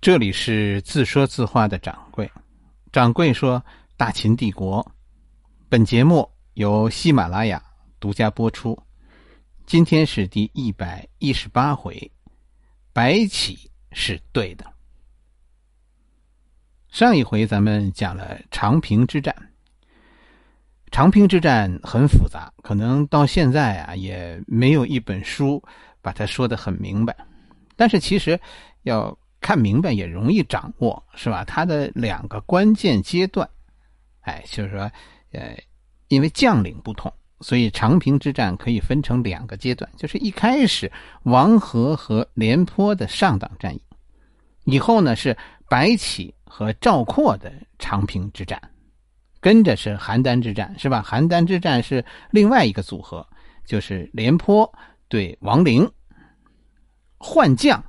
这里是自说自话的掌柜。掌柜说：“大秦帝国。”本节目由喜马拉雅独家播出。今天是第一百一十八回，白起是对的。上一回咱们讲了长平之战。长平之战很复杂，可能到现在啊也没有一本书把它说的很明白。但是其实要。看明白也容易掌握，是吧？它的两个关键阶段，哎，就是说，呃，因为将领不同，所以长平之战可以分成两个阶段，就是一开始王和和廉颇的上党战役，以后呢是白起和赵括的长平之战，跟着是邯郸之战，是吧？邯郸之战是另外一个组合，就是廉颇对王陵换将。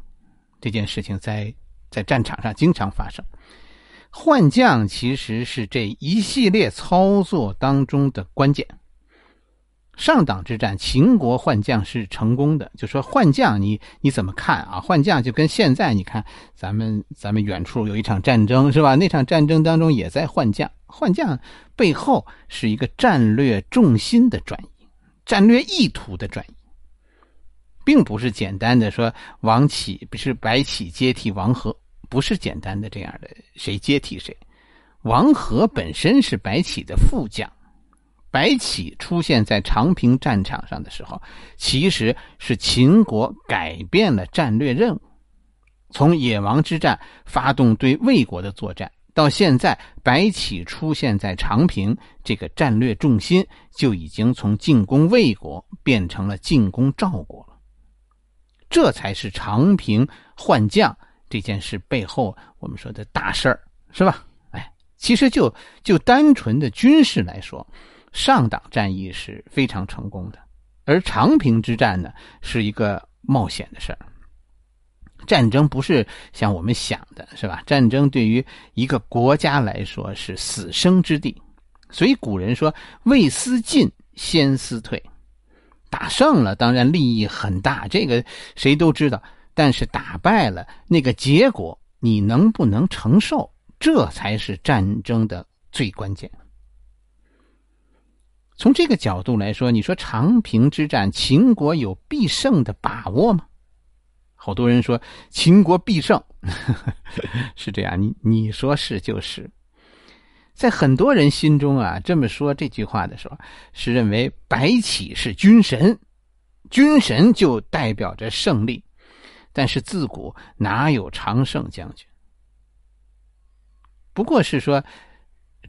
这件事情在在战场上经常发生，换将其实是这一系列操作当中的关键。上党之战，秦国换将是成功的。就说换将，你你怎么看啊？换将就跟现在你看，咱们咱们远处有一场战争是吧？那场战争当中也在换将，换将背后是一个战略重心的转移，战略意图的转移。并不是简单的说王启不是白起接替王和，不是简单的这样的谁接替谁。王和本身是白起的副将，白起出现在长平战场上的时候，其实是秦国改变了战略任务。从野王之战发动对魏国的作战，到现在白起出现在长平，这个战略重心就已经从进攻魏国变成了进攻赵国了。这才是长平换将这件事背后我们说的大事儿，是吧？哎，其实就就单纯的军事来说，上党战役是非常成功的，而长平之战呢是一个冒险的事儿。战争不是像我们想的，是吧？战争对于一个国家来说是死生之地，所以古人说“未思进，先思退”。打胜了，当然利益很大，这个谁都知道。但是打败了，那个结果你能不能承受，这才是战争的最关键。从这个角度来说，你说长平之战，秦国有必胜的把握吗？好多人说秦国必胜，是这样，你你说是就是。在很多人心中啊，这么说这句话的时候，是认为白起是军神，军神就代表着胜利。但是自古哪有常胜将军？不过是说，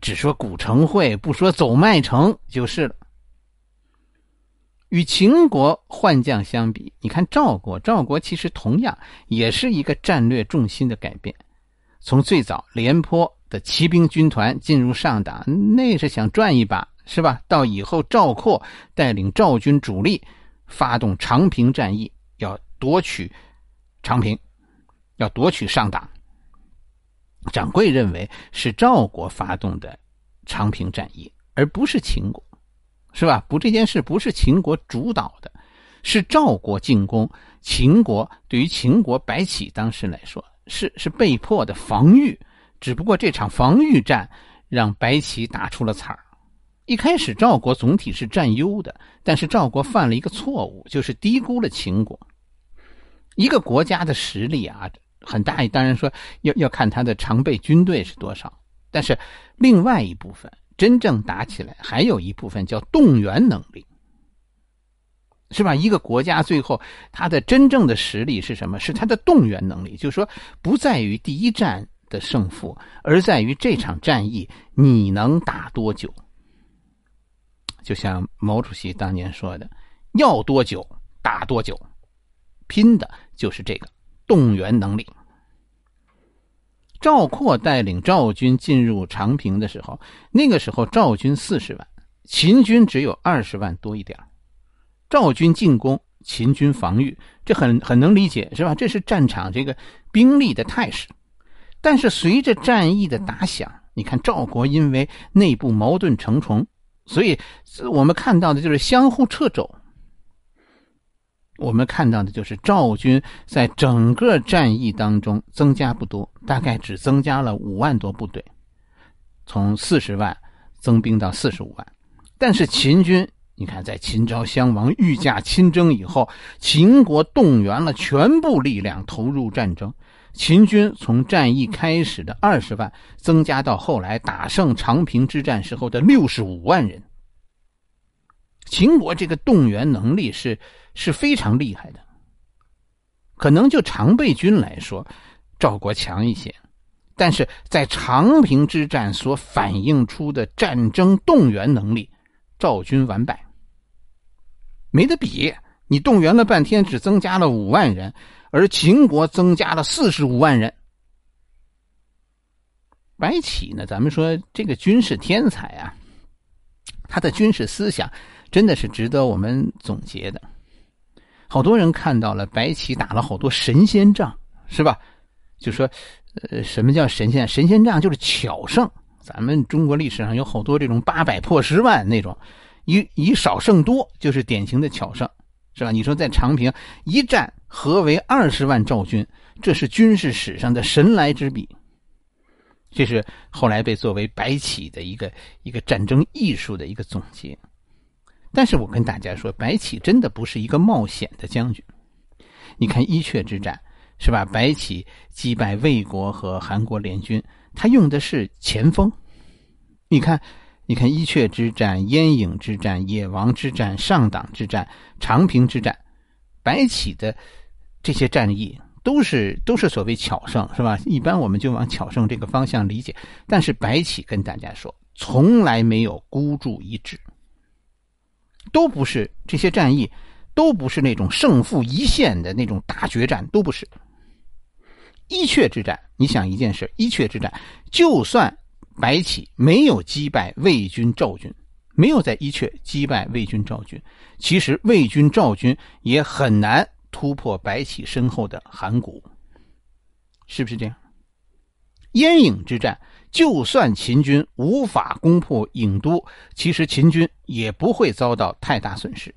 只说古城会，不说走麦城就是了。与秦国换将相比，你看赵国，赵国其实同样也是一个战略重心的改变，从最早廉颇。的骑兵军团进入上党，那是想赚一把，是吧？到以后赵括带领赵军主力发动长平战役，要夺取长平，要夺取上党。掌柜认为是赵国发动的长平战役，而不是秦国，是吧？不，这件事不是秦国主导的，是赵国进攻秦国。对于秦国白起当时来说，是是被迫的防御。只不过这场防御战让白起打出了彩儿。一开始赵国总体是占优的，但是赵国犯了一个错误，就是低估了秦国。一个国家的实力啊很大，当然说要要看他的常备军队是多少，但是另外一部分真正打起来，还有一部分叫动员能力，是吧？一个国家最后他的真正的实力是什么？是他的动员能力，就是说不在于第一战。的胜负，而在于这场战役你能打多久。就像毛主席当年说的：“要多久打多久。”拼的就是这个动员能力。赵括带领赵军进入长平的时候，那个时候赵军四十万，秦军只有二十万多一点赵军进攻，秦军防御，这很很能理解，是吧？这是战场这个兵力的态势。但是随着战役的打响，你看赵国因为内部矛盾重重，所以我们看到的就是相互掣肘。我们看到的就是赵军在整个战役当中增加不多，大概只增加了五万多部队，从四十万增兵到四十五万。但是秦军，你看，在秦昭襄王御驾亲征以后，秦国动员了全部力量投入战争。秦军从战役开始的二十万，增加到后来打胜长平之战时候的六十五万人。秦国这个动员能力是是非常厉害的。可能就常备军来说，赵国强一些，但是在长平之战所反映出的战争动员能力，赵军完败，没得比。你动员了半天，只增加了五万人。而秦国增加了四十五万人。白起呢？咱们说这个军事天才啊，他的军事思想真的是值得我们总结的。好多人看到了白起打了好多神仙仗，是吧？就说，呃，什么叫神仙？神仙仗就是巧胜。咱们中国历史上有好多这种八百破十万那种，以以少胜多，就是典型的巧胜。是吧？你说在长平一战合围二十万赵军，这是军事史上的神来之笔。这是后来被作为白起的一个一个战争艺术的一个总结。但是我跟大家说，白起真的不是一个冒险的将军。你看伊阙之战，是吧？白起击败魏国和韩国联军，他用的是前锋。你看。你看伊阙之战、燕郢之战、野王之战、上党之战、长平之战，白起的这些战役都是都是所谓巧胜，是吧？一般我们就往巧胜这个方向理解。但是白起跟大家说，从来没有孤注一掷，都不是这些战役，都不是那种胜负一线的那种大决战，都不是。伊阙之战，你想一件事：伊阙之战，就算。白起没有击败魏军赵军，没有在伊阙击败魏军赵军，其实魏军赵军也很难突破白起身后的函谷，是不是这样？燕郢之战，就算秦军无法攻破郢都，其实秦军也不会遭到太大损失。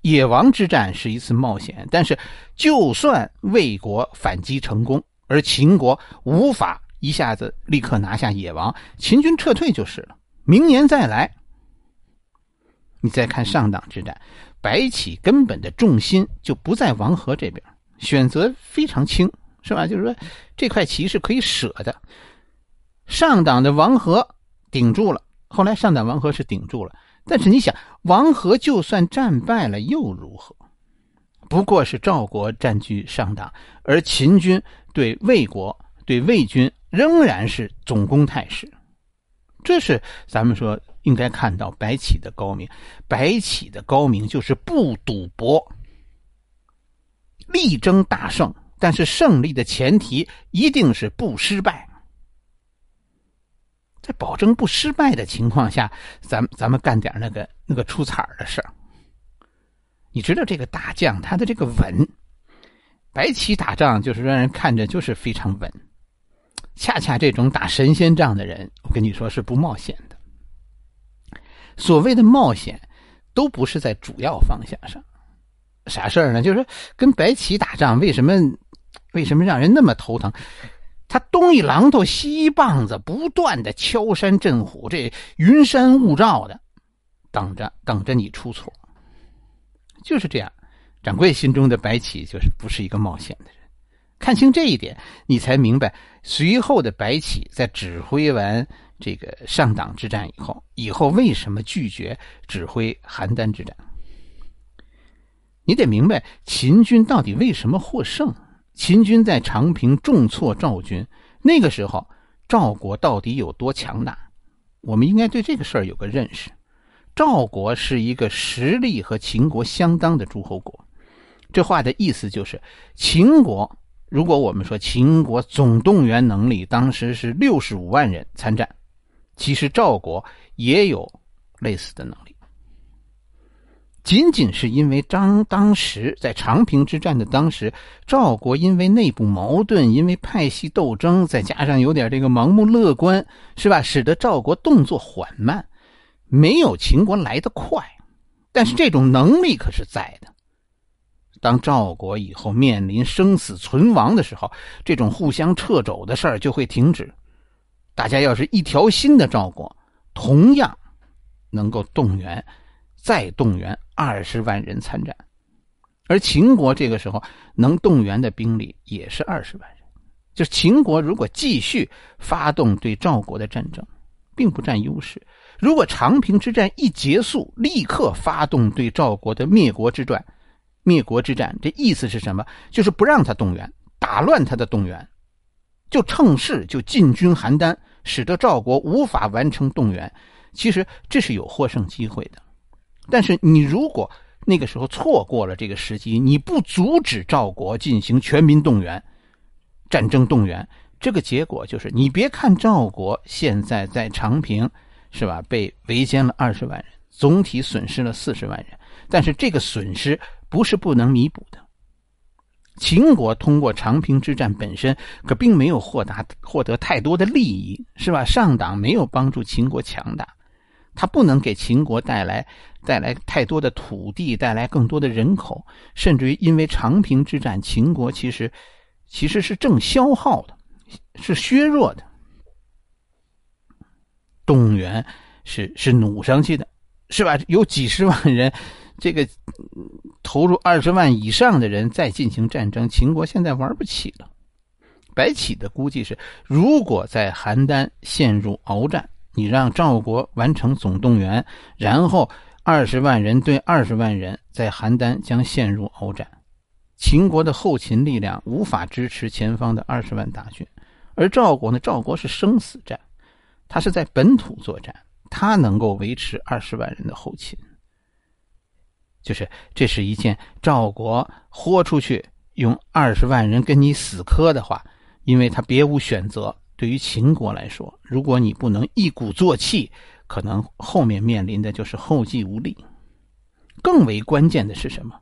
野王之战是一次冒险，但是就算魏国反击成功，而秦国无法。一下子立刻拿下野王，秦军撤退就是了。明年再来。你再看上党之战，白起根本的重心就不在王河这边，选择非常轻，是吧？就是说这块棋是可以舍的。上党的王河顶住了，后来上党王河是顶住了，但是你想，王河就算战败了又如何？不过是赵国占据上党，而秦军对魏国对魏军。仍然是总攻态势，这是咱们说应该看到白起的高明。白起的高明就是不赌博，力争大胜。但是胜利的前提一定是不失败，在保证不失败的情况下，咱咱们干点那个那个出彩的事儿。你知道这个大将他的这个稳，白起打仗就是让人看着就是非常稳。恰恰这种打神仙仗的人，我跟你说是不冒险的。所谓的冒险，都不是在主要方向上。啥事儿呢？就是，跟白起打仗，为什么为什么让人那么头疼？他东一榔头西一棒子，不断的敲山震虎，这云山雾罩的，等着等着你出错。就是这样，掌柜心中的白起就是不是一个冒险的人。看清这一点，你才明白，随后的白起在指挥完这个上党之战以后，以后为什么拒绝指挥邯郸之战？你得明白秦军到底为什么获胜？秦军在长平重挫赵军，那个时候赵国到底有多强大？我们应该对这个事儿有个认识。赵国是一个实力和秦国相当的诸侯国，这话的意思就是秦国。如果我们说秦国总动员能力当时是六十五万人参战，其实赵国也有类似的能力。仅仅是因为张当时在长平之战的当时，赵国因为内部矛盾，因为派系斗争，再加上有点这个盲目乐观，是吧？使得赵国动作缓慢，没有秦国来得快。但是这种能力可是在的。当赵国以后面临生死存亡的时候，这种互相掣肘的事儿就会停止。大家要是一条心的赵国，同样能够动员，再动员二十万人参战。而秦国这个时候能动员的兵力也是二十万人。就是秦国如果继续发动对赵国的战争，并不占优势。如果长平之战一结束，立刻发动对赵国的灭国之战，灭国之战，这意思是什么？就是不让他动员，打乱他的动员，就趁势就进军邯郸，使得赵国无法完成动员。其实这是有获胜机会的，但是你如果那个时候错过了这个时机，你不阻止赵国进行全民动员。战争动员，这个结果就是，你别看赵国现在在长平，是吧？被围歼了二十万人，总体损失了四十万人，但是这个损失不是不能弥补的。秦国通过长平之战本身，可并没有获得获得太多的利益，是吧？上党没有帮助秦国强大，他不能给秦国带来带来太多的土地，带来更多的人口，甚至于因为长平之战，秦国其实。其实是正消耗的，是削弱的。动员是是努上去的，是吧？有几十万人，这个投入二十万以上的人再进行战争，秦国现在玩不起了。白起的估计是，如果在邯郸陷入鏖战，你让赵国完成总动员，然后二十万人对二十万人，在邯郸将陷入鏖战。秦国的后勤力量无法支持前方的二十万大军，而赵国呢？赵国是生死战，他是在本土作战，他能够维持二十万人的后勤。就是这是一件赵国豁出去用二十万人跟你死磕的话，因为他别无选择。对于秦国来说，如果你不能一鼓作气，可能后面面临的就是后继无力。更为关键的是什么？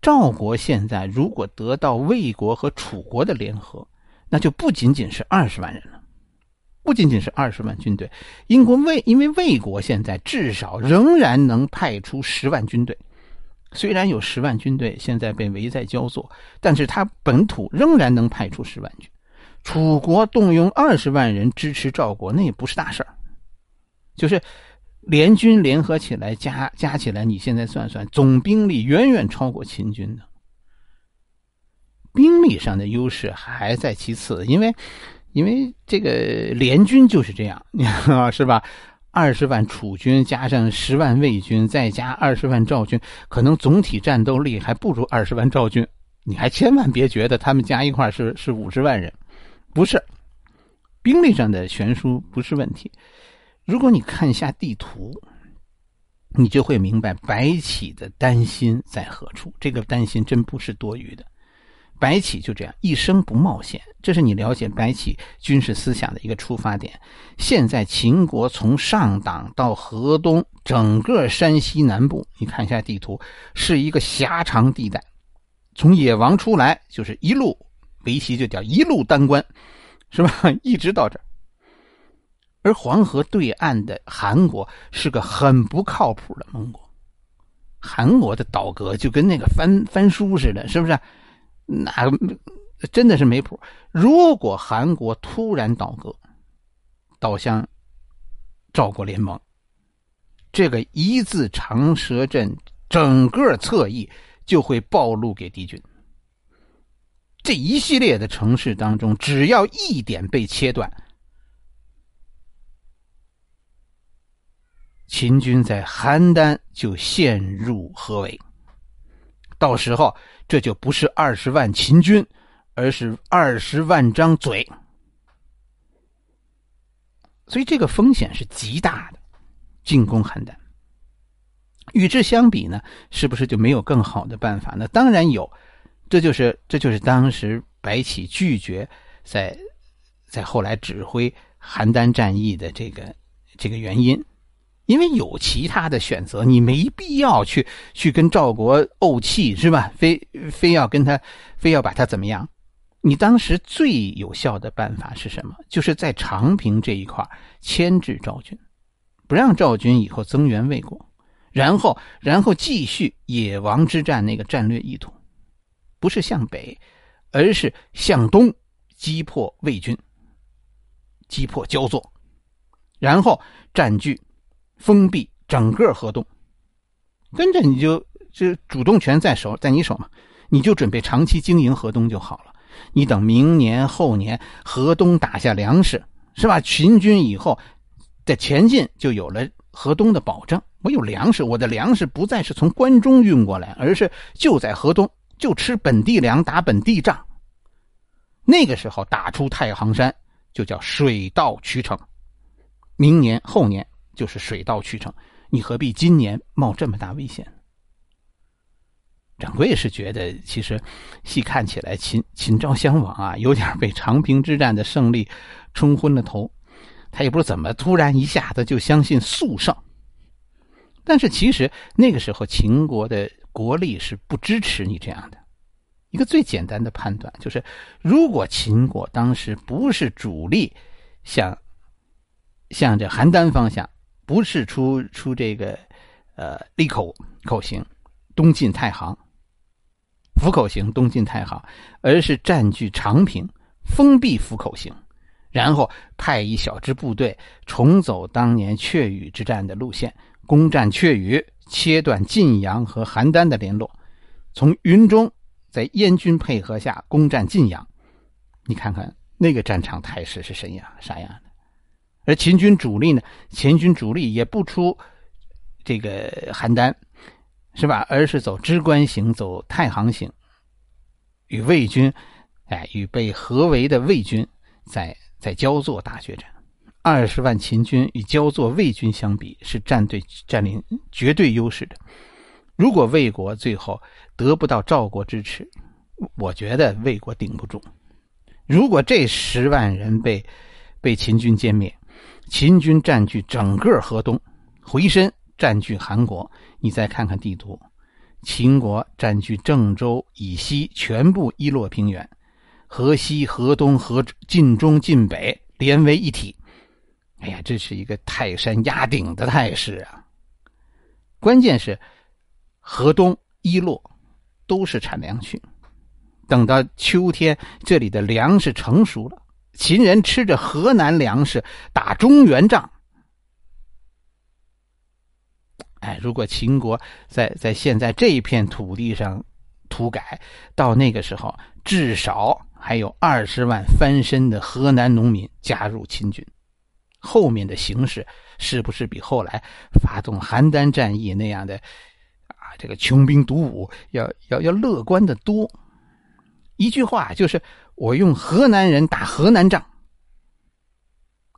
赵国现在如果得到魏国和楚国的联合，那就不仅仅是二十万人了，不仅仅是二十万军队。英国魏因为魏国现在至少仍然能派出十万军队，虽然有十万军队现在被围在焦作，但是他本土仍然能派出十万军。楚国动用二十万人支持赵国，那也不是大事儿，就是。联军联合起来加加起来，你现在算算，总兵力远远超过秦军的。兵力上的优势还在其次，因为因为这个联军就是这样，是吧？二十万楚军加上十万魏军，再加二十万赵军，可能总体战斗力还不如二十万赵军。你还千万别觉得他们加一块是是五十万人，不是。兵力上的悬殊不是问题。如果你看一下地图，你就会明白白起的担心在何处。这个担心真不是多余的。白起就这样一生不冒险，这是你了解白起军事思想的一个出发点。现在秦国从上党到河东，整个山西南部，你看一下地图，是一个狭长地带。从野王出来，就是一路围棋，就叫一路单关，是吧？一直到这儿。而黄河对岸的韩国是个很不靠谱的盟国，韩国的倒戈就跟那个翻翻书似的，是不是？那真的是没谱。如果韩国突然倒戈，倒向赵国联盟，这个一字长蛇阵整个侧翼就会暴露给敌军。这一系列的城市当中，只要一点被切断。秦军在邯郸就陷入合围，到时候这就不是二十万秦军，而是二十万张嘴，所以这个风险是极大的。进攻邯郸，与之相比呢，是不是就没有更好的办法呢？当然有，这就是这就是当时白起拒绝在在后来指挥邯郸战役的这个这个原因。因为有其他的选择，你没必要去去跟赵国怄气，是吧？非非要跟他，非要把他怎么样？你当时最有效的办法是什么？就是在长平这一块牵制赵军，不让赵军以后增援魏国，然后然后继续野王之战那个战略意图。不是向北，而是向东击破魏军，击破焦作，然后占据、封闭整个河东。跟着你就这主动权在手，在你手嘛，你就准备长期经营河东就好了。你等明年后年河东打下粮食，是吧？秦军以后的前进就有了河东的保证。我有粮食，我的粮食不再是从关中运过来，而是就在河东，就吃本地粮，打本地仗。那个时候打出太行山，就叫水到渠成。明年后年就是水到渠成，你何必今年冒这么大危险？掌柜是觉得，其实细看起来，秦秦昭襄王啊，有点被长平之战的胜利冲昏了头。他也不知怎么突然一下子就相信速胜。但是其实那个时候，秦国的国力是不支持你这样的。一个最简单的判断就是，如果秦国当时不是主力向向着邯郸方向，不是出出这个呃利口口型东进太行，府口型东进太行，而是占据长平，封闭府口型，然后派一小支部队重走当年阙羽之战的路线。攻占阙羽，切断晋阳和邯郸的联络，从云中在燕军配合下攻占晋阳。你看看那个战场态势是什样啥样？而秦军主力呢？秦军主力也不出这个邯郸，是吧？而是走支关行，走太行行，与魏军，哎，与被合围的魏军在在焦作大决战。二十万秦军与焦作魏军相比，是战队占领绝对优势的。如果魏国最后得不到赵国支持，我觉得魏国顶不住。如果这十万人被被秦军歼灭，秦军占据整个河东，回身占据韩国，你再看看地图，秦国占据郑州以西全部伊洛平原，河西、河东、河晋中、晋北连为一体。哎呀，这是一个泰山压顶的态势啊！关键是河东、伊洛都是产粮区，等到秋天这里的粮食成熟了，秦人吃着河南粮食打中原仗。哎，如果秦国在在现在这一片土地上土改，到那个时候至少还有二十万翻身的河南农民加入秦军。后面的形势是不是比后来发动邯郸战役那样的啊？这个穷兵黩武要要要乐观的多。一句话就是，我用河南人打河南仗，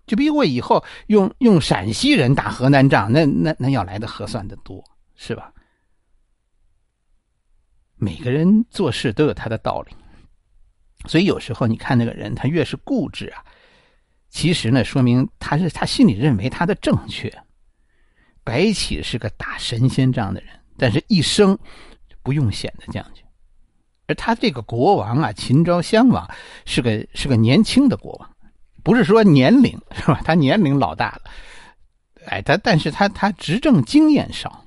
就比我以后用用陕西人打河南仗，那那那要来的合算的多，是吧？每个人做事都有他的道理，所以有时候你看那个人，他越是固执啊。其实呢，说明他是他心里认为他的正确。白起是个打神仙仗的人，但是一生不用险的将军。而他这个国王啊，秦昭襄王是个是个年轻的国王，不是说年龄是吧？他年龄老大了，哎，他但是他他执政经验少，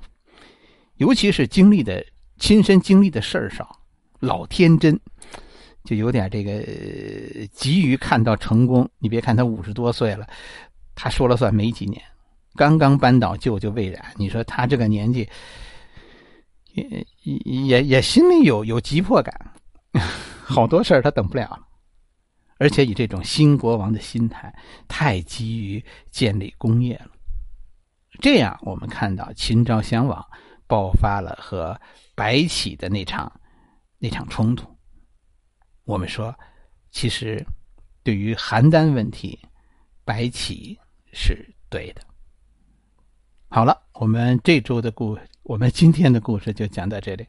尤其是经历的亲身经历的事儿少，老天真。就有点这个急于看到成功。你别看他五十多岁了，他说了算没几年。刚刚扳倒舅舅魏冉，你说他这个年纪，也也也心里有有急迫感，好多事儿他等不了了。而且以这种新国王的心态，太急于建立功业了。这样，我们看到秦昭襄王爆发了和白起的那场那场冲突。我们说，其实对于邯郸问题，白起是对的。好了，我们这周的故，我们今天的故事就讲到这里。